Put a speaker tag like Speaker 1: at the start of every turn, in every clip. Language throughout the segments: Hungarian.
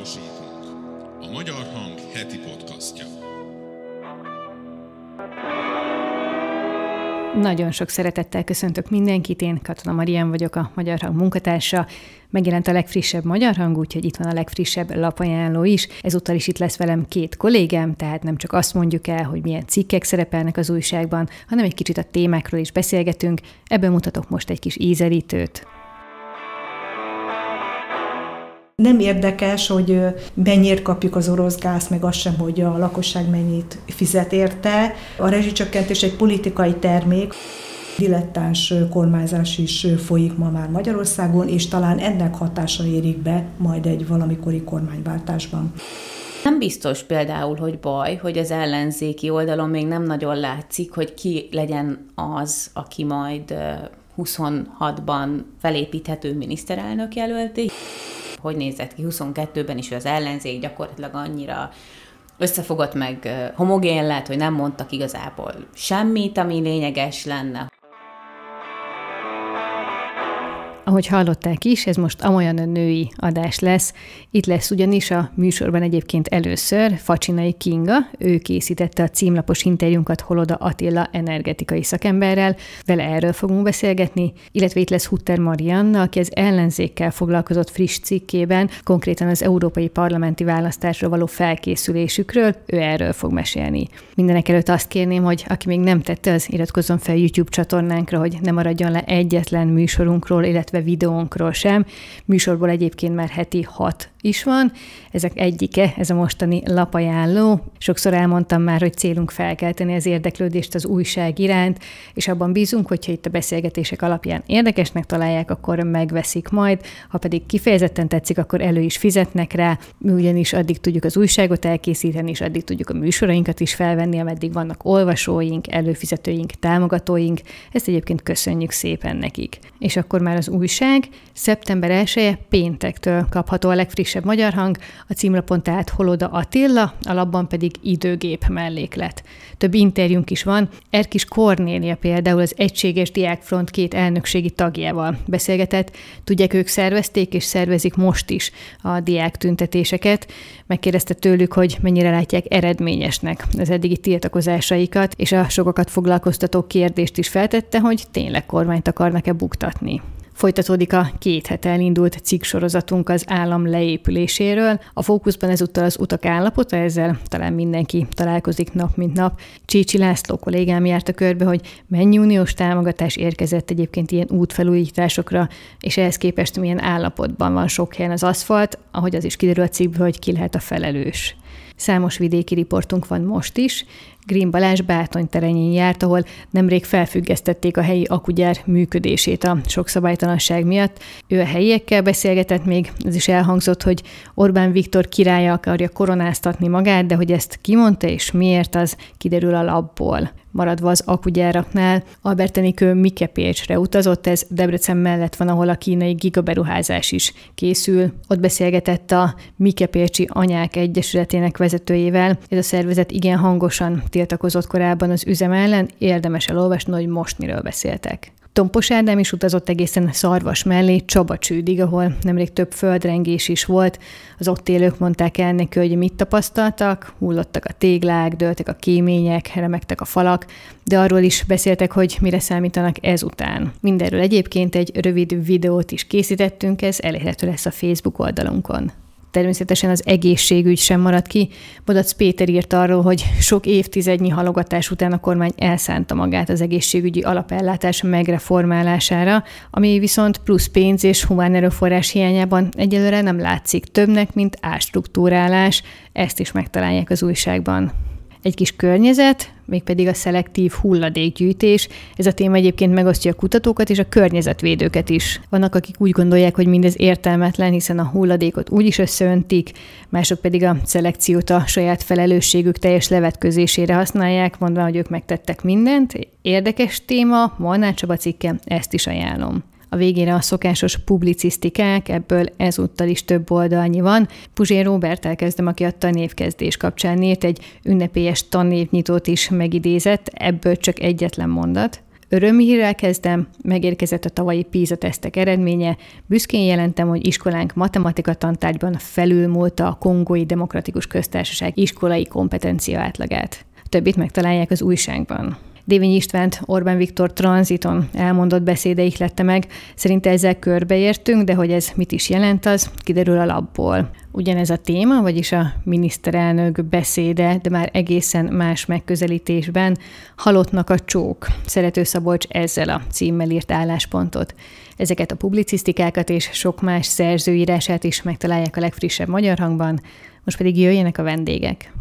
Speaker 1: hangosítunk. A Magyar Hang heti podcastja.
Speaker 2: Nagyon sok szeretettel köszöntök mindenkit, én Katona Marian vagyok, a Magyar Hang munkatársa. Megjelent a legfrissebb Magyar Hang, úgyhogy itt van a legfrissebb lapajánló is. Ezúttal is itt lesz velem két kollégám, tehát nem csak azt mondjuk el, hogy milyen cikkek szerepelnek az újságban, hanem egy kicsit a témákról is beszélgetünk. Ebből mutatok most egy kis ízelítőt.
Speaker 3: Nem érdekes, hogy mennyire kapjuk az orosz gáz, meg az sem, hogy a lakosság mennyit fizet érte. A rezsicsökkentés egy politikai termék dilettáns kormányzás is folyik ma már Magyarországon, és talán ennek hatása érik be majd egy valamikori kormányváltásban.
Speaker 4: Nem biztos például, hogy baj, hogy az ellenzéki oldalon még nem nagyon látszik, hogy ki legyen az, aki majd 26-ban felépíthető miniszterelnök jelölti hogy nézett ki 22-ben is, az ellenzék gyakorlatilag annyira összefogott meg homogén lett, hogy nem mondtak igazából semmit, ami lényeges lenne.
Speaker 2: Ahogy hallották is, ez most amolyan a női adás lesz. Itt lesz ugyanis a műsorban egyébként először Facsinai Kinga, ő készítette a címlapos interjúnkat Holoda Attila energetikai szakemberrel, vele erről fogunk beszélgetni, illetve itt lesz Hutter Marianna, aki az ellenzékkel foglalkozott friss cikkében, konkrétan az európai parlamenti választásra való felkészülésükről, ő erről fog mesélni. Mindenek előtt azt kérném, hogy aki még nem tette, az iratkozzon fel YouTube csatornánkra, hogy ne maradjon le egyetlen műsorunkról, illetve videónkról sem. Műsorból egyébként már heti hat is van. Ezek egyike, ez a mostani lapajánló. Sokszor elmondtam már, hogy célunk felkelteni az érdeklődést az újság iránt, és abban bízunk, hogyha itt a beszélgetések alapján érdekesnek találják, akkor megveszik majd, ha pedig kifejezetten tetszik, akkor elő is fizetnek rá, mi ugyanis addig tudjuk az újságot elkészíteni, és addig tudjuk a műsorainkat is felvenni, ameddig vannak olvasóink, előfizetőink, támogatóink. Ezt egyébként köszönjük szépen nekik. És akkor már az újság szeptember 1 -e péntektől kapható a legfrissebb legfrissebb magyar hang, a címlapon tehát Holoda Attila, a labban pedig időgép melléklet. Több interjúnk is van. Erkis Kornélia például az Egységes Diákfront két elnökségi tagjával beszélgetett. Tudják, ők szervezték és szervezik most is a diák tüntetéseket. Megkérdezte tőlük, hogy mennyire látják eredményesnek az eddigi tiltakozásaikat, és a sokakat foglalkoztató kérdést is feltette, hogy tényleg kormányt akarnak-e buktatni. Folytatódik a két hete elindult cikksorozatunk az állam leépüléséről. A fókuszban ezúttal az utak állapota, ezzel talán mindenki találkozik nap mint nap. Csícsi László kollégám járt a körbe, hogy mennyi uniós támogatás érkezett egyébként ilyen útfelújításokra, és ehhez képest milyen állapotban van sok helyen az aszfalt, ahogy az is kiderül a cikkből, hogy ki lehet a felelős. Számos vidéki riportunk van most is. Green Balázs Bátony terenyén járt, ahol nemrég felfüggesztették a helyi akugyár működését a sok szabálytalanság miatt. Ő a helyiekkel beszélgetett még, ez is elhangzott, hogy Orbán Viktor királya akarja koronáztatni magát, de hogy ezt kimondta és miért, az kiderül a labból maradva az akugyáraknál. Albert Enikő Mike Pécsre utazott, ez Debrecen mellett van, ahol a kínai gigaberuházás is készül. Ott beszélgetett a Mike Pécsi Anyák Egyesületének vezetőjével. Ez a szervezet igen hangosan tiltakozott korábban az üzem ellen, érdemes elolvasni, hogy most miről beszéltek. Tompos Ádám is utazott egészen Szarvas mellé, Csaba csődig, ahol nemrég több földrengés is volt. Az ott élők mondták el neki, hogy mit tapasztaltak, hullottak a téglák, dőltek a kémények, remektek a falak, de arról is beszéltek, hogy mire számítanak ezután. Mindenről egyébként egy rövid videót is készítettünk, ez elérhető lesz a Facebook oldalunkon. Természetesen az egészségügy sem maradt ki. Bodac Péter írt arról, hogy sok évtizednyi halogatás után a kormány elszánta magát az egészségügyi alapellátás megreformálására, ami viszont plusz pénz és humán erőforrás hiányában egyelőre nem látszik többnek, mint ástruktúrálás. Ezt is megtalálják az újságban. Egy kis környezet, mégpedig a szelektív hulladékgyűjtés. Ez a téma egyébként megosztja a kutatókat és a környezetvédőket is. Vannak, akik úgy gondolják, hogy mindez értelmetlen, hiszen a hulladékot úgy is összeöntik, mások pedig a szelekciót a saját felelősségük teljes levetközésére használják, mondva, hogy ők megtettek mindent. Érdekes téma, Molnár Csaba cikke, ezt is ajánlom. A végére a szokásos publicisztikák, ebből ezúttal is több oldalnyi van. Puzsé Robert elkezdem, aki a tanévkezdés kapcsán írt egy ünnepélyes tanévnyitót is megidézett, ebből csak egyetlen mondat. Örömhírrel kezdem, megérkezett a tavalyi PISA tesztek eredménye. Büszkén jelentem, hogy iskolánk matematika tantárgyban felülmúlta a Kongói Demokratikus Köztársaság iskolai kompetencia átlagát. A többit megtalálják az újságban. Dévény Istvánt Orbán Viktor tranziton elmondott beszéde ihlette meg. Szerinte ezzel körbeértünk, de hogy ez mit is jelent, az kiderül a labból. Ugyanez a téma, vagyis a miniszterelnök beszéde, de már egészen más megközelítésben, halottnak a csók. Szerető Szabolcs ezzel a címmel írt álláspontot. Ezeket a publicisztikákat és sok más szerzőírását is megtalálják a legfrissebb magyar hangban, most pedig jöjjenek a vendégek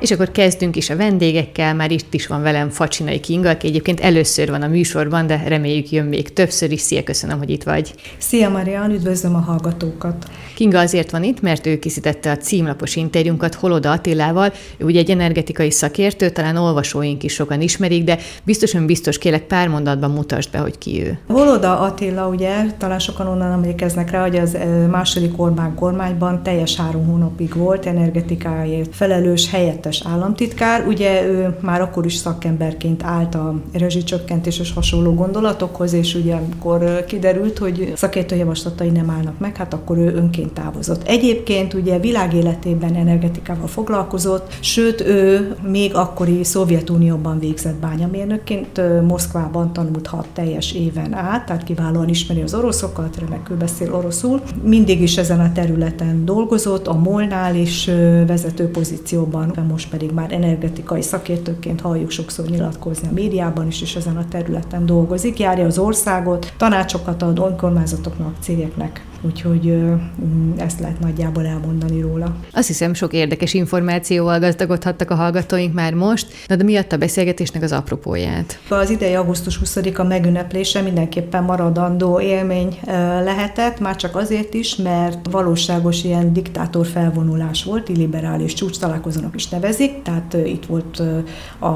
Speaker 2: és akkor kezdünk is a vendégekkel, már itt is van velem Facsinai Kinga, aki egyébként először van a műsorban, de reméljük jön még többször is. Szia, köszönöm, hogy itt vagy.
Speaker 3: Szia, Marian, üdvözlöm a hallgatókat.
Speaker 2: Kinga azért van itt, mert ő készítette a címlapos interjúnkat Holoda Attilával. Ő ugye egy energetikai szakértő, talán olvasóink is sokan ismerik, de biztosan biztos kérlek pár mondatban mutasd be, hogy ki ő.
Speaker 3: Holoda Attila, ugye, talán sokan onnan emlékeznek rá, hogy az második Orbán kormányban teljes három hónapig volt energetikáért felelős helyette 2022-es államtitkár. Ugye ő már akkor is szakemberként állt a rezsicsökkentés és hasonló gondolatokhoz, és ugye amikor kiderült, hogy szakértő javaslatai nem állnak meg, hát akkor ő önként távozott. Egyébként ugye világéletében energetikával foglalkozott, sőt ő még akkori Szovjetunióban végzett bányamérnökként, Moszkvában tanult hat teljes éven át, tehát kiválóan ismeri az oroszokat, remekül beszél oroszul. Mindig is ezen a területen dolgozott, a Molnál is vezető pozícióban, most most pedig már energetikai szakértőként halljuk sokszor nyilatkozni a médiában is, és ezen a területen dolgozik, járja az országot, tanácsokat ad önkormányzatoknak, cégeknek, úgyhogy mm, ezt lehet nagyjából elmondani róla.
Speaker 2: Azt hiszem, sok érdekes információval gazdagodhattak a hallgatóink már most, de, de miatt a beszélgetésnek az apropóját.
Speaker 3: Az idei augusztus 20-a megünneplése mindenképpen maradandó élmény lehetett, már csak azért is, mert valóságos ilyen diktátor felvonulás volt, illiberális csúcs találkozónak is nevezik, tehát itt volt a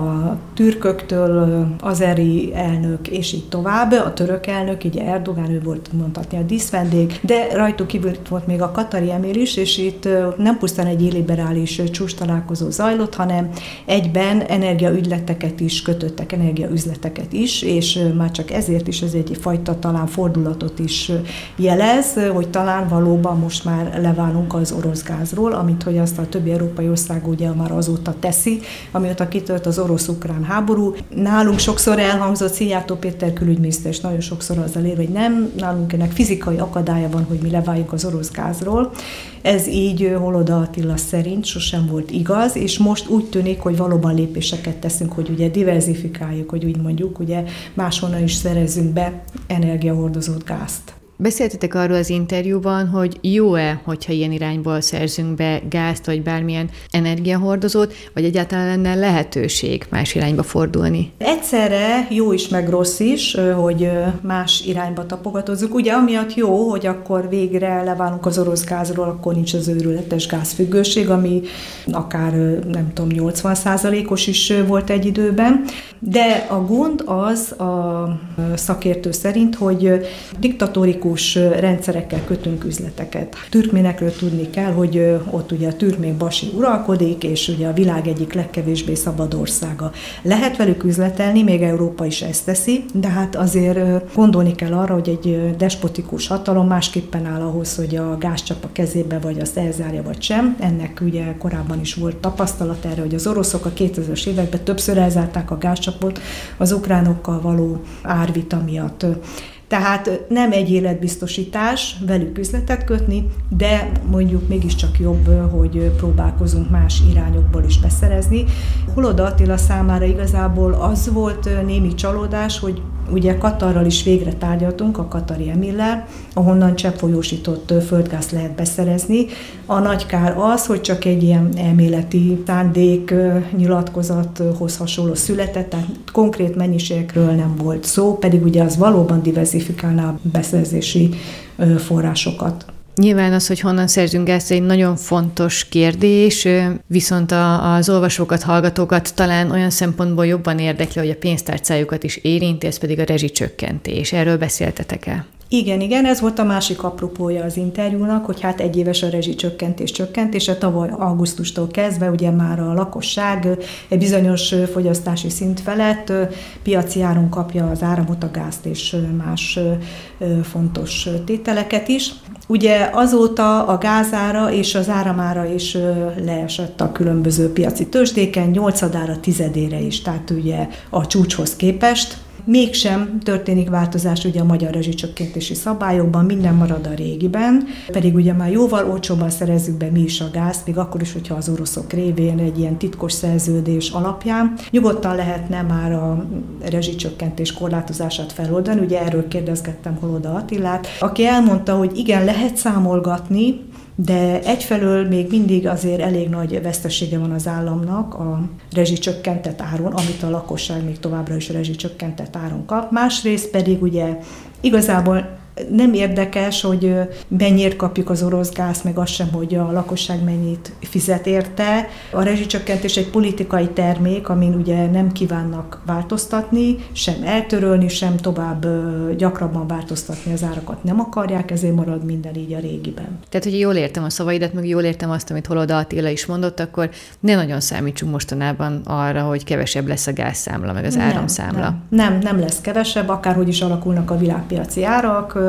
Speaker 3: türköktől azeri elnök, és így tovább, a török elnök, így Erdogán, ő volt mondhatni a díszvendég, de de rajtuk kívül itt volt még a Katari Emir is, és itt nem pusztán egy illiberális csúcs találkozó zajlott, hanem egyben energiaügyleteket is kötöttek, energiaüzleteket is, és már csak ezért is ez egy fajta talán fordulatot is jelez, hogy talán valóban most már leválunk az orosz gázról, amit hogy azt a többi európai ország ugye már azóta teszi, amióta kitört az orosz-ukrán háború. Nálunk sokszor elhangzott Szijjártó Péter külügyminiszter, és nagyon sokszor az elér, hogy nem, nálunk ennek fizikai akadálya van, hogy mi leváljunk az orosz gázról. Ez így Holoda Attila szerint sosem volt igaz, és most úgy tűnik, hogy valóban lépéseket teszünk, hogy ugye diversifikáljuk, hogy úgy mondjuk, ugye máshonnan is szerezünk be energiahordozott gázt.
Speaker 2: Beszéltetek arról az interjúban, hogy jó-e, hogyha ilyen irányból szerzünk be gázt, vagy bármilyen energiahordozót, vagy egyáltalán lenne lehetőség más irányba fordulni?
Speaker 3: Egyszerre jó is, meg rossz is, hogy más irányba tapogatózzuk. Ugye amiatt jó, hogy akkor végre leválunk az orosz gázról, akkor nincs az őrületes gázfüggőség, ami akár nem tudom, 80% os is volt egy időben. De a gond az a szakértő szerint, hogy diktatórikus türkus rendszerekkel kötünk üzleteket. Türkménekről tudni kell, hogy ott ugye a türkmén basi uralkodik, és ugye a világ egyik legkevésbé szabad országa. Lehet velük üzletelni, még Európa is ezt teszi, de hát azért gondolni kell arra, hogy egy despotikus hatalom másképpen áll ahhoz, hogy a gázcsap a kezébe vagy azt elzárja, vagy sem. Ennek ugye korábban is volt tapasztalat erre, hogy az oroszok a 2000-es években többször elzárták a gázcsapot az ukránokkal való árvita miatt. Tehát nem egy életbiztosítás velük üzletet kötni, de mondjuk mégiscsak jobb, hogy próbálkozunk más irányokból is beszerezni. Holoda Attila számára igazából az volt némi csalódás, hogy Ugye Katarral is végre tárgyaltunk, a Katari Emillel, ahonnan cseppfolyósított földgáz lehet beszerezni. A nagy kár az, hogy csak egy ilyen elméleti tándék nyilatkozathoz hasonló született, tehát konkrét mennyiségekről nem volt szó, pedig ugye az valóban diversifikálná a beszerzési forrásokat.
Speaker 2: Nyilván az, hogy honnan szerzünk gázt, egy nagyon fontos kérdés, viszont a, az olvasókat, hallgatókat talán olyan szempontból jobban érdekli, hogy a pénztárcájukat is érinti, ez pedig a rezsicsökkentés. Erről beszéltetek el?
Speaker 3: Igen, igen, ez volt a másik apropója az interjúnak, hogy hát egy éves a rezsicsökkentés csökkentése, tavaly augusztustól kezdve ugye már a lakosság egy bizonyos fogyasztási szint felett piaci áron kapja az áramot, a gázt és más fontos tételeket is. Ugye azóta a gázára és az áramára is leesett a különböző piaci tőzsdéken, nyolcadára, tizedére is, tehát ugye a csúcshoz képest. Mégsem történik változás ugye a magyar rezsicsökkentési szabályokban, minden marad a régiben, pedig ugye már jóval olcsóban szerezzük be mi is a gázt, még akkor is, hogyha az oroszok révén egy ilyen titkos szerződés alapján. Nyugodtan lehetne már a rezsicsökkentés korlátozását feloldani, ugye erről kérdezgettem Holoda Attilát, aki elmondta, hogy igen, lehet számolgatni, de egyfelől még mindig azért elég nagy vesztesége van az államnak a rezsicsökkentett áron, amit a lakosság még továbbra is rezsicsökkentett áron kap. Másrészt pedig ugye igazából nem érdekes, hogy mennyire kapjuk az orosz gáz, meg az sem, hogy a lakosság mennyit fizet érte. A rezsicsökkentés egy politikai termék, amin ugye nem kívánnak változtatni, sem eltörölni, sem tovább gyakrabban változtatni az árakat nem akarják, ezért marad minden így a régiben.
Speaker 2: Tehát, hogy jól értem a szavaidat, meg jól értem azt, amit Holoda Attila is mondott, akkor ne nagyon számítsunk mostanában arra, hogy kevesebb lesz a gázszámla, meg az nem, áramszámla.
Speaker 3: Nem, nem, nem lesz kevesebb, akárhogy is alakulnak a világpiaci árak,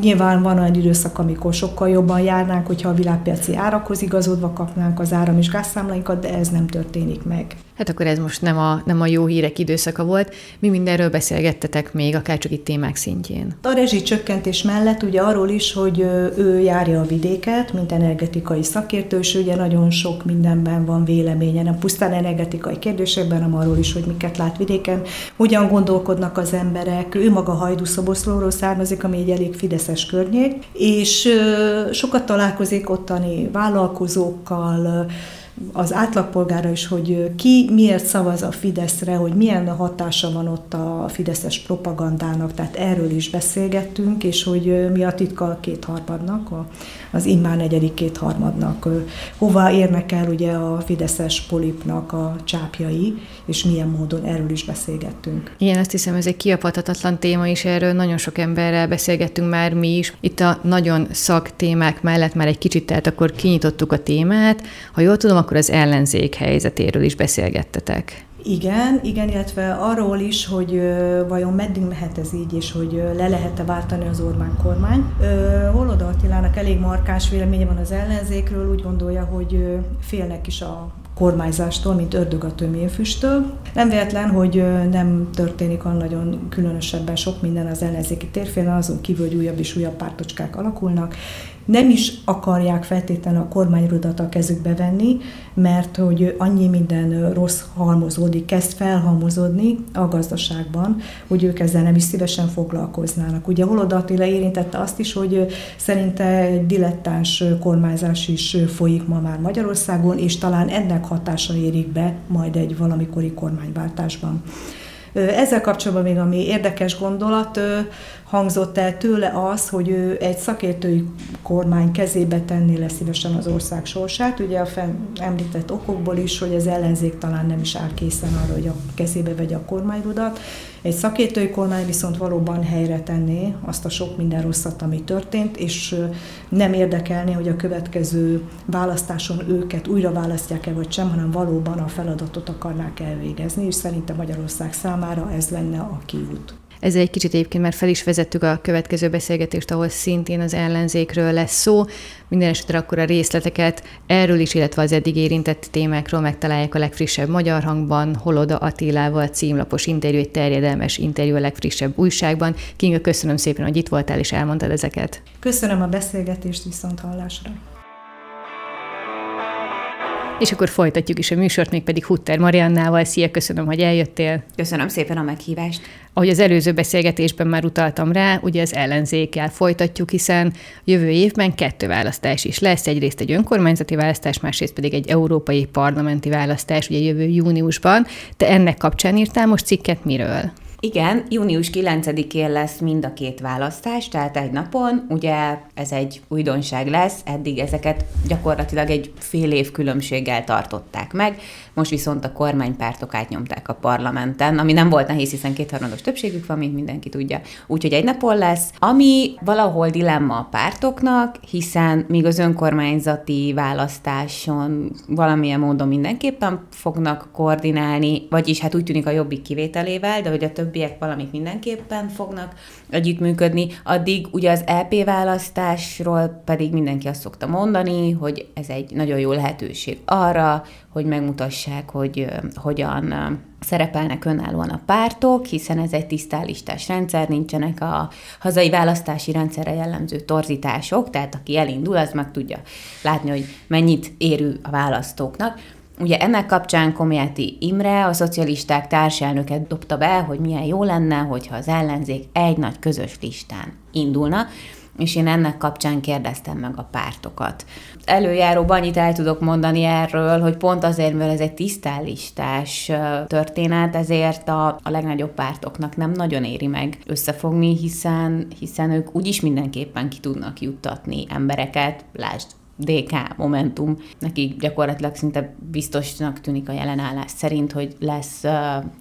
Speaker 3: Nyilván van olyan időszak, amikor sokkal jobban járnánk, hogyha a világpiaci árakhoz igazodva kapnánk az áram és gázszámláinkat, de ez nem történik meg.
Speaker 2: Hát akkor ez most nem a, nem a jó hírek időszaka volt. Mi mindenről beszélgettetek még, akár csak itt témák szintjén?
Speaker 3: A rezsicsökkentés mellett ugye arról is, hogy ő járja a vidéket, mint energetikai szakértő, és ugye nagyon sok mindenben van véleménye, nem pusztán energetikai kérdésekben, hanem arról is, hogy miket lát vidéken, hogyan gondolkodnak az emberek. Ő maga Hajdúszoboszlóról származik, ami egy elég fideszes környék, és sokat találkozik ottani vállalkozókkal, az átlagpolgára is, hogy ki miért szavaz a Fideszre, hogy milyen hatása van ott a fideszes propagandának, tehát erről is beszélgettünk, és hogy mi a titka a kétharmadnak, az immár negyedik kétharmadnak, hova érnek el ugye a fideszes polipnak a csápjai, és milyen módon erről is beszélgettünk.
Speaker 2: Igen, azt hiszem, ez egy kiapadhatatlan téma, és erről nagyon sok emberrel beszélgettünk már mi is. Itt a nagyon szak témák mellett már egy kicsit, tehát akkor kinyitottuk a témát. Ha jól tudom, akkor az ellenzék helyzetéről is beszélgettetek.
Speaker 3: Igen, igen, illetve arról is, hogy vajon meddig mehet ez így, és hogy le lehet-e váltani az Orbán kormány. Holoda Attilának elég markás véleménye van az ellenzékről, úgy gondolja, hogy félnek is a kormányzástól, mint ördög a tömérfüsttől. Nem véletlen, hogy nem történik olyan nagyon különösebben sok minden az ellenzéki térfélen, azon kívül, hogy újabb és újabb pártocskák alakulnak, nem is akarják feltétlenül a kormányrudat a kezükbe venni, mert hogy annyi minden rossz halmozódik, kezd felhalmozódni a gazdaságban, hogy ők ezzel nem is szívesen foglalkoznának. Ugye Holoda Attila érintette azt is, hogy szerinte dilettáns kormányzás is folyik ma már Magyarországon, és talán ennek hatása érik be majd egy valamikori kormányváltásban. Ezzel kapcsolatban még ami érdekes gondolat, hangzott el tőle az, hogy ő egy szakértői kormány kezébe tenni lesz szívesen az ország sorsát. Ugye a fenn említett okokból is, hogy az ellenzék talán nem is áll készen arra, hogy a kezébe vegye a kormányrudat. Egy szakértői kormány viszont valóban helyre tenné azt a sok minden rosszat, ami történt, és nem érdekelné, hogy a következő választáson őket újra választják-e vagy sem, hanem valóban a feladatot akarnák elvégezni, és szerintem Magyarország számára ez lenne a kiút.
Speaker 2: Ezzel egy kicsit egyébként már fel is vezettük a következő beszélgetést, ahol szintén az ellenzékről lesz szó. Minden esetre akkor a részleteket erről is, illetve az eddig érintett témákról megtalálják a legfrissebb Magyar Hangban, Holoda Attilával címlapos interjú, egy terjedelmes interjú a legfrissebb újságban. Kinga, köszönöm szépen, hogy itt voltál és elmondtad ezeket.
Speaker 3: Köszönöm a beszélgetést, viszont hallásra.
Speaker 2: És akkor folytatjuk is a műsort, még pedig Hutter Mariannával. Szia, köszönöm, hogy eljöttél.
Speaker 4: Köszönöm szépen a meghívást.
Speaker 2: Ahogy az előző beszélgetésben már utaltam rá, ugye az ellenzékkel folytatjuk, hiszen jövő évben kettő választás is lesz, egyrészt egy önkormányzati választás, másrészt pedig egy európai parlamenti választás, ugye jövő júniusban. Te ennek kapcsán írtál most cikket miről?
Speaker 4: Igen, június 9-én lesz mind a két választás, tehát egy napon, ugye ez egy újdonság lesz, eddig ezeket gyakorlatilag egy fél év különbséggel tartották meg, most viszont a kormánypártok átnyomták a parlamenten, ami nem volt nehéz, hiszen kétharmados többségük van, mint mindenki tudja. Úgyhogy egy napon lesz, ami valahol dilemma a pártoknak, hiszen míg az önkormányzati választáson valamilyen módon mindenképpen fognak koordinálni, vagyis hát úgy tűnik a jobbik kivételével, de hogy a többiek valamit mindenképpen fognak együttműködni, addig ugye az EP választásról pedig mindenki azt szokta mondani, hogy ez egy nagyon jó lehetőség arra, hogy megmutassák, hogy hogyan szerepelnek önállóan a pártok, hiszen ez egy tisztálistás rendszer, nincsenek a hazai választási rendszerre jellemző torzítások, tehát aki elindul, az meg tudja látni, hogy mennyit érő a választóknak. Ugye ennek kapcsán Komjáti Imre, a szocialisták társelnöket dobta be, hogy milyen jó lenne, hogyha az ellenzék egy nagy közös listán indulna, és én ennek kapcsán kérdeztem meg a pártokat. Előjáróban annyit el tudok mondani erről, hogy pont azért, mert ez egy tisztálistás történet, ezért a, a legnagyobb pártoknak nem nagyon éri meg összefogni, hiszen, hiszen ők úgyis mindenképpen ki tudnak juttatni embereket, lásd DK, Momentum, nekik gyakorlatilag szinte biztosnak tűnik a jelenállás szerint, hogy lesz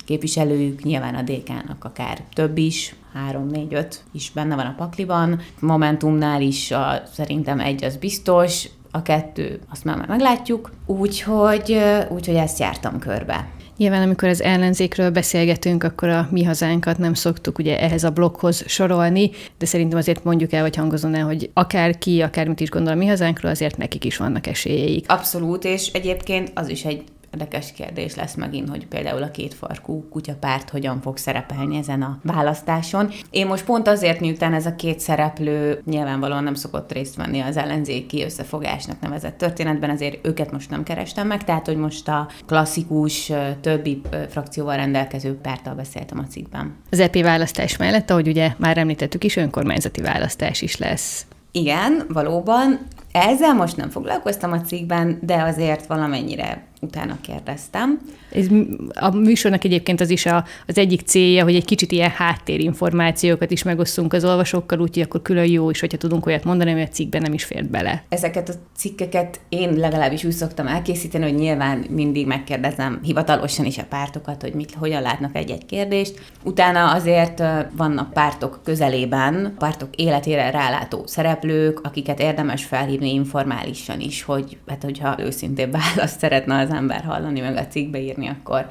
Speaker 4: képviselőjük, nyilván a DK-nak akár több is, három, négy, öt is benne van a pakliban. Momentumnál is a, szerintem egy az biztos, a kettő, azt már meglátjuk. Úgyhogy, úgyhogy ezt jártam körbe.
Speaker 2: Nyilván, amikor az ellenzékről beszélgetünk, akkor a mi hazánkat nem szoktuk ugye ehhez a blokkhoz sorolni, de szerintem azért mondjuk el, vagy hangozon el, hogy akár ki, akármit is gondol a mi hazánkról, azért nekik is vannak esélyeik.
Speaker 4: Abszolút, és egyébként az is egy érdekes kérdés lesz megint, hogy például a kétfarkú kutyapárt hogyan fog szerepelni ezen a választáson. Én most pont azért, miután ez a két szereplő nyilvánvalóan nem szokott részt venni az ellenzéki összefogásnak nevezett történetben, ezért őket most nem kerestem meg, tehát hogy most a klasszikus többi frakcióval rendelkező párttal beszéltem a cikkben.
Speaker 2: Az EP választás mellett, ahogy ugye már említettük is, önkormányzati választás is lesz.
Speaker 4: Igen, valóban. Ezzel most nem foglalkoztam a cikkben, de azért valamennyire utána kérdeztem.
Speaker 2: Ez a műsornak egyébként az is a, az egyik célja, hogy egy kicsit ilyen háttérinformációkat is megosszunk az olvasókkal, úgyhogy akkor külön jó is, hogyha tudunk olyat mondani, ami a cikkben nem is fért bele.
Speaker 4: Ezeket a cikkeket én legalábbis úgy szoktam elkészíteni, hogy nyilván mindig megkérdezem hivatalosan is a pártokat, hogy mit, hogyan látnak egy-egy kérdést. Utána azért vannak pártok közelében, pártok életére rálátó szereplők, akiket érdemes felhívni informálisan is, hogy hát hogyha őszintén választ szeretne az az ember hallani, meg a cikkbe írni, akkor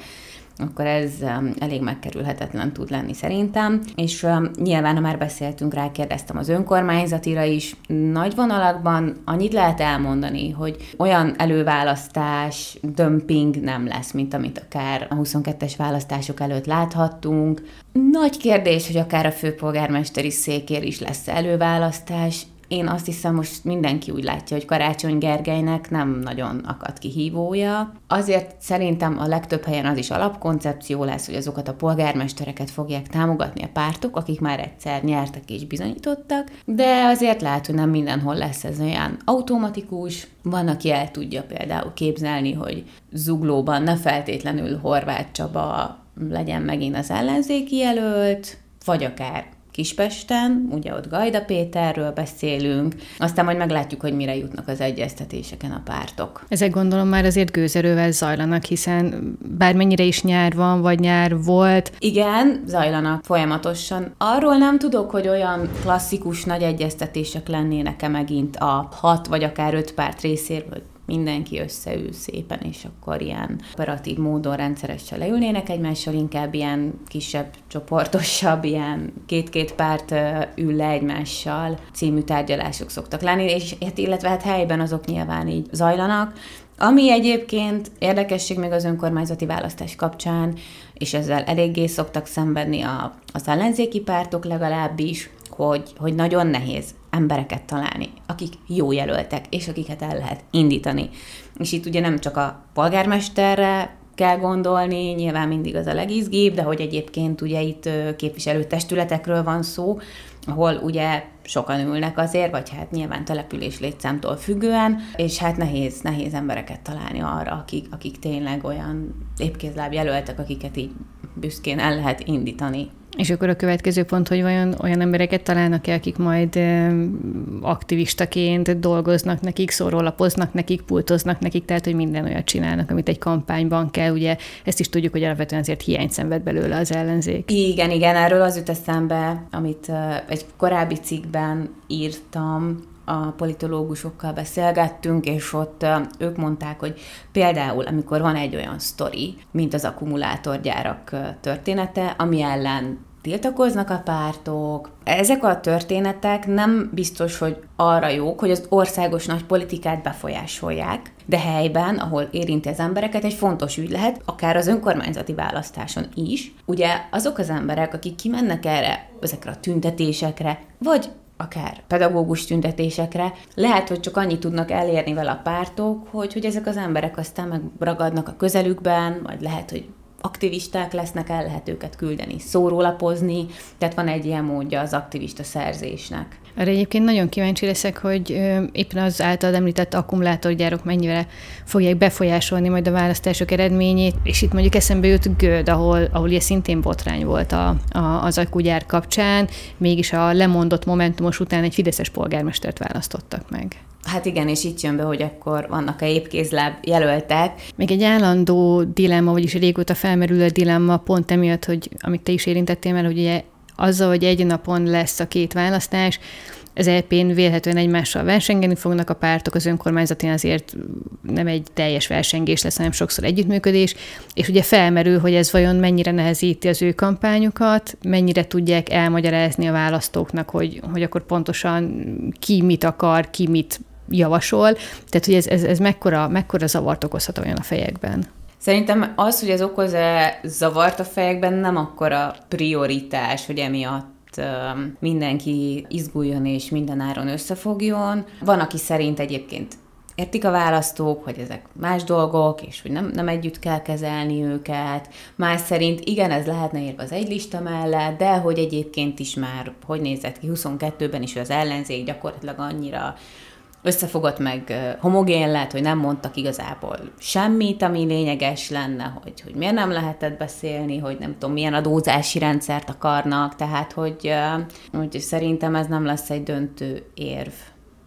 Speaker 4: akkor ez um, elég megkerülhetetlen tud lenni szerintem. És um, nyilván, ha már beszéltünk rá, kérdeztem az önkormányzatira is. Nagy vonalakban annyit lehet elmondani, hogy olyan előválasztás, dömping nem lesz, mint amit akár a 22-es választások előtt láthattunk. Nagy kérdés, hogy akár a főpolgármesteri székér is lesz előválasztás én azt hiszem, most mindenki úgy látja, hogy Karácsony Gergelynek nem nagyon akad kihívója. Azért szerintem a legtöbb helyen az is alapkoncepció lesz, hogy azokat a polgármestereket fogják támogatni a pártok, akik már egyszer nyertek és bizonyítottak, de azért lehet, hogy nem mindenhol lesz ez olyan automatikus. Van, aki el tudja például képzelni, hogy zuglóban ne feltétlenül Horváth Csaba legyen megint az ellenzéki jelölt, vagy akár Kispesten, ugye ott Gajda Péterről beszélünk, aztán majd meglátjuk, hogy mire jutnak az egyeztetéseken a pártok.
Speaker 2: Ezek gondolom már azért gőzerővel zajlanak, hiszen bármennyire is nyár van, vagy nyár volt.
Speaker 4: Igen, zajlanak folyamatosan. Arról nem tudok, hogy olyan klasszikus nagy egyeztetések lennének-e megint a hat vagy akár öt párt részéről, mindenki összeül szépen, és akkor ilyen operatív módon rendszeresen leülnének egymással, inkább ilyen kisebb, csoportosabb, ilyen két-két párt ül le egymással című tárgyalások szoktak lenni, és hát, illetve hát helyben azok nyilván így zajlanak, ami egyébként érdekesség még az önkormányzati választás kapcsán, és ezzel eléggé szoktak szenvedni a, az ellenzéki pártok legalábbis, hogy, hogy nagyon nehéz embereket találni, akik jó jelöltek, és akiket el lehet indítani. És itt ugye nem csak a polgármesterre kell gondolni, nyilván mindig az a legizgibb, de hogy egyébként ugye itt képviselőtestületekről van szó, ahol ugye sokan ülnek azért, vagy hát nyilván település létszámtól függően, és hát nehéz, nehéz embereket találni arra, akik, akik tényleg olyan épkézláb jelöltek, akiket így büszkén el lehet indítani
Speaker 2: És akkor a következő pont, hogy vajon olyan embereket találnak-e, akik majd aktivistaként dolgoznak nekik, szórólapoznak nekik, pultoznak nekik, tehát hogy minden olyat csinálnak, amit egy kampányban kell. Ugye ezt is tudjuk, hogy alapvetően azért hiány szenved belőle az ellenzék.
Speaker 4: Igen, igen, erről az jut eszembe, amit egy korábbi cikkben írtam, a politológusokkal beszélgettünk, és ott ők mondták, hogy például, amikor van egy olyan sztori, mint az akkumulátorgyárak története, ami ellen tiltakoznak a pártok. Ezek a történetek nem biztos, hogy arra jók, hogy az országos nagy politikát befolyásolják, de helyben, ahol érinti az embereket, egy fontos ügy lehet, akár az önkormányzati választáson is. Ugye azok az emberek, akik kimennek erre, ezekre a tüntetésekre, vagy akár pedagógus tüntetésekre, lehet, hogy csak annyit tudnak elérni vele a pártok, hogy, hogy ezek az emberek aztán megragadnak a közelükben, vagy lehet, hogy aktivisták lesznek, el lehet őket küldeni, szórólapozni, tehát van egy ilyen módja az aktivista szerzésnek.
Speaker 2: Erre egyébként nagyon kíváncsi leszek, hogy éppen az által említett akkumulátorgyárok mennyire fogják befolyásolni majd a választások eredményét, és itt mondjuk eszembe jut Göd, ahol, ahol ugye szintén botrány volt a, a, az akkugyár kapcsán, mégis a lemondott Momentumos után egy fideszes polgármestert választottak meg.
Speaker 4: Hát igen, és itt jön be, hogy akkor vannak-e épkézláb jelöltek.
Speaker 2: Még egy állandó dilemma, vagyis régóta felmerülő dilemma pont emiatt, hogy amit te is érintettél mert hogy ugye azzal, hogy egy napon lesz a két választás, az EP-n vélhetően egymással versengeni fognak a pártok, az önkormányzati azért nem egy teljes versengés lesz, hanem sokszor együttműködés, és ugye felmerül, hogy ez vajon mennyire nehezíti az ő kampányukat, mennyire tudják elmagyarázni a választóknak, hogy, hogy akkor pontosan ki mit akar, ki mit javasol, tehát hogy ez, ez, ez mekkora, mekkora zavart okozhat olyan a fejekben.
Speaker 4: Szerintem az, hogy ez okoz-e zavart a fejekben, nem akkora prioritás, hogy emiatt mindenki izguljon és minden áron összefogjon. Van, aki szerint egyébként értik a választók, hogy ezek más dolgok, és hogy nem, nem együtt kell kezelni őket. Más szerint igen, ez lehetne írva az egy lista mellett, de hogy egyébként is már, hogy nézett ki 22-ben is az ellenzék gyakorlatilag annyira összefogott meg homogén lett, hogy nem mondtak igazából semmit, ami lényeges lenne, hogy, hogy miért nem lehetett beszélni, hogy nem tudom, milyen adózási rendszert akarnak, tehát hogy, hogy szerintem ez nem lesz egy döntő érv.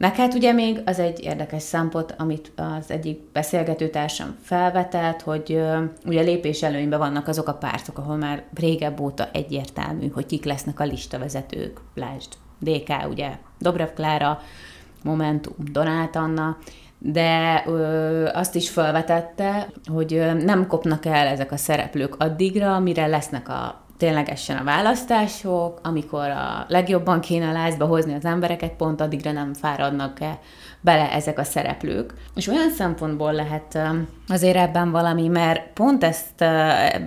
Speaker 4: Meg hát ugye még az egy érdekes szempont, amit az egyik beszélgetőtársam felvetett, hogy ugye lépés előnyben vannak azok a pártok, ahol már régebb óta egyértelmű, hogy kik lesznek a listavezetők. Lásd, DK, ugye, Dobrev Klára, Momentum, Donát Anna, de ö, azt is felvetette, hogy ö, nem kopnak el ezek a szereplők addigra, mire lesznek a ténylegesen a választások, amikor a legjobban kéne lázba hozni az embereket, pont addigra nem fáradnak-e bele ezek a szereplők. És olyan szempontból lehet azért ebben valami, mert pont ezt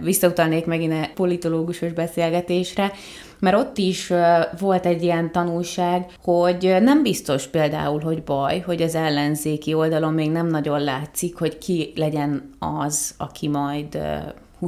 Speaker 4: visszautalnék megint a politológusos beszélgetésre, mert ott is volt egy ilyen tanulság, hogy nem biztos például, hogy baj, hogy az ellenzéki oldalon még nem nagyon látszik, hogy ki legyen az, aki majd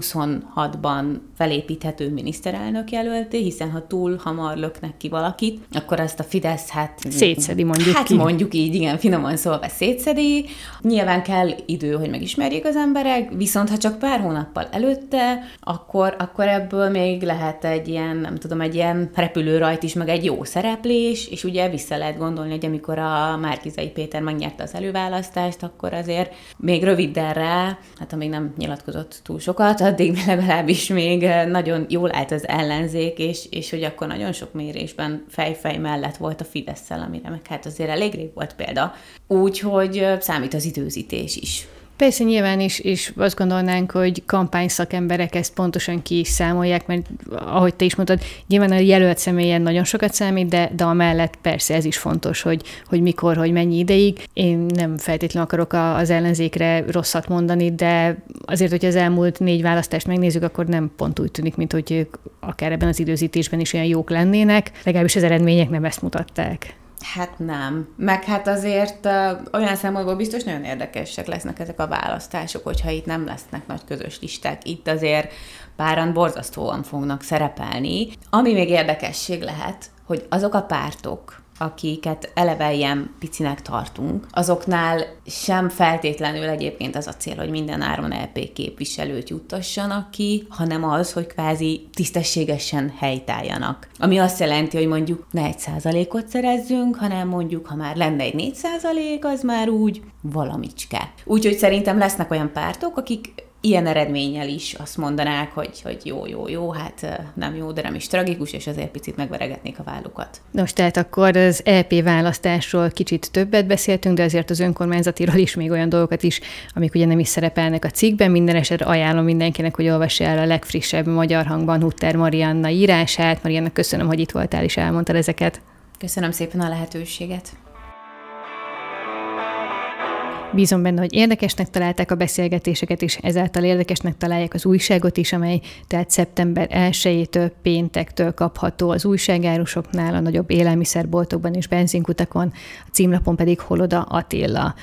Speaker 4: 26-ban felépíthető miniszterelnök jelölté, hiszen ha túl hamar löknek ki valakit, akkor ezt a Fidesz hát...
Speaker 2: Szétszedi mondjuk
Speaker 4: Hát
Speaker 2: ki.
Speaker 4: mondjuk így, igen, finoman szólva szétszedi. Nyilván kell idő, hogy megismerjék az emberek, viszont ha csak pár hónappal előtte, akkor, akkor ebből még lehet egy ilyen, nem tudom, egy ilyen repülőrajt is, meg egy jó szereplés, és ugye vissza lehet gondolni, hogy amikor a Márkizai Péter megnyerte az előválasztást, akkor azért még rövidre, hát amíg nem nyilatkozott túl sokat, addig legalábbis még eh, nagyon jól állt az ellenzék, és, és hogy akkor nagyon sok mérésben fejfej mellett volt a fidesz amire meg hát azért elég rég volt példa. Úgyhogy eh, számít az időzítés is.
Speaker 2: Persze nyilván is, és azt gondolnánk, hogy kampányszakemberek ezt pontosan ki is számolják, mert ahogy te is mondtad, nyilván a jelölt személyen nagyon sokat számít, de, de amellett persze ez is fontos, hogy, hogy mikor, hogy mennyi ideig. Én nem feltétlenül akarok az ellenzékre rosszat mondani, de azért, hogy az elmúlt négy választást megnézzük, akkor nem pont úgy tűnik, mint hogy ők akár ebben az időzítésben is olyan jók lennének, legalábbis az eredmények nem ezt mutatták.
Speaker 4: Hát nem. Meg hát azért olyan szempontból biztos nagyon érdekesek lesznek ezek a választások, hogyha itt nem lesznek nagy közös listák. Itt azért páran borzasztóan fognak szerepelni. Ami még érdekesség lehet, hogy azok a pártok, akiket eleve ilyen picinek tartunk, azoknál sem feltétlenül egyébként az a cél, hogy minden áron LP képviselőt juttassanak ki, hanem az, hogy kvázi tisztességesen helytálljanak. Ami azt jelenti, hogy mondjuk ne egy százalékot szerezzünk, hanem mondjuk, ha már lenne egy négy százalék, az már úgy valamicske. Úgyhogy szerintem lesznek olyan pártok, akik ilyen eredménnyel is azt mondanák, hogy, hogy jó, jó, jó, hát nem jó, de nem is tragikus, és azért picit megveregetnék a vállukat.
Speaker 2: Nos, tehát akkor az EP választásról kicsit többet beszéltünk, de azért az önkormányzatiról is még olyan dolgokat is, amik ugye nem is szerepelnek a cikkben. Minden esetre ajánlom mindenkinek, hogy olvassa el a legfrissebb magyar hangban Hutter Marianna írását. Marianna, köszönöm, hogy itt voltál és elmondtad ezeket.
Speaker 4: Köszönöm szépen a lehetőséget.
Speaker 2: Bízom benne, hogy érdekesnek találták a beszélgetéseket, és ezáltal érdekesnek találják az újságot is, amely tehát szeptember 1-től péntektől kapható az újságárusoknál, a nagyobb élelmiszerboltokban és benzinkutakon, a címlapon pedig Holoda Attila.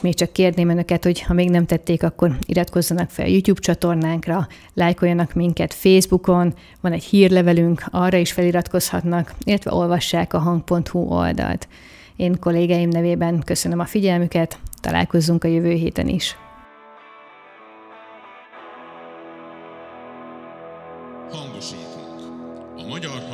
Speaker 2: még csak kérném önöket, hogy ha még nem tették, akkor iratkozzanak fel YouTube csatornánkra, lájkoljanak minket Facebookon, van egy hírlevelünk, arra is feliratkozhatnak, illetve olvassák a hang.hu oldalt. Én kollégáim nevében köszönöm a figyelmüket, találkozzunk a jövő héten is. Hangosítunk. A magyar